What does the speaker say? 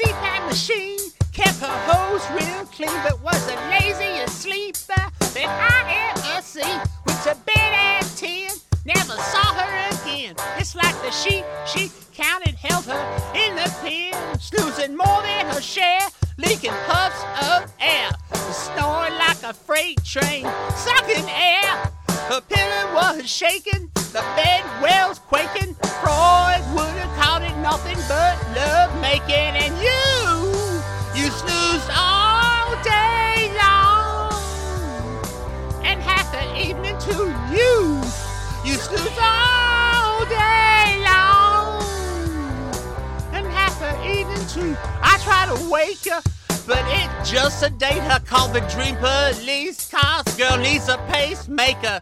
CPAP machine. Kept her hose real clean, but was the laziest sleeper that I ever seen. Went to bed at 10, never saw her again. It's like the sheep she counted held her in the pen, snoozing more than her share, leaking puffs of air, snoring like a freight train, sucking air. Her pillow was shaking, the bed wells quaking. Nothing but love making, and you, you snooze all day long, and half the evening too. You, you snoozed all day long, and half the evening too. I try to wake her. But it just sedate her, call the dream police. Cause girl needs a pacemaker.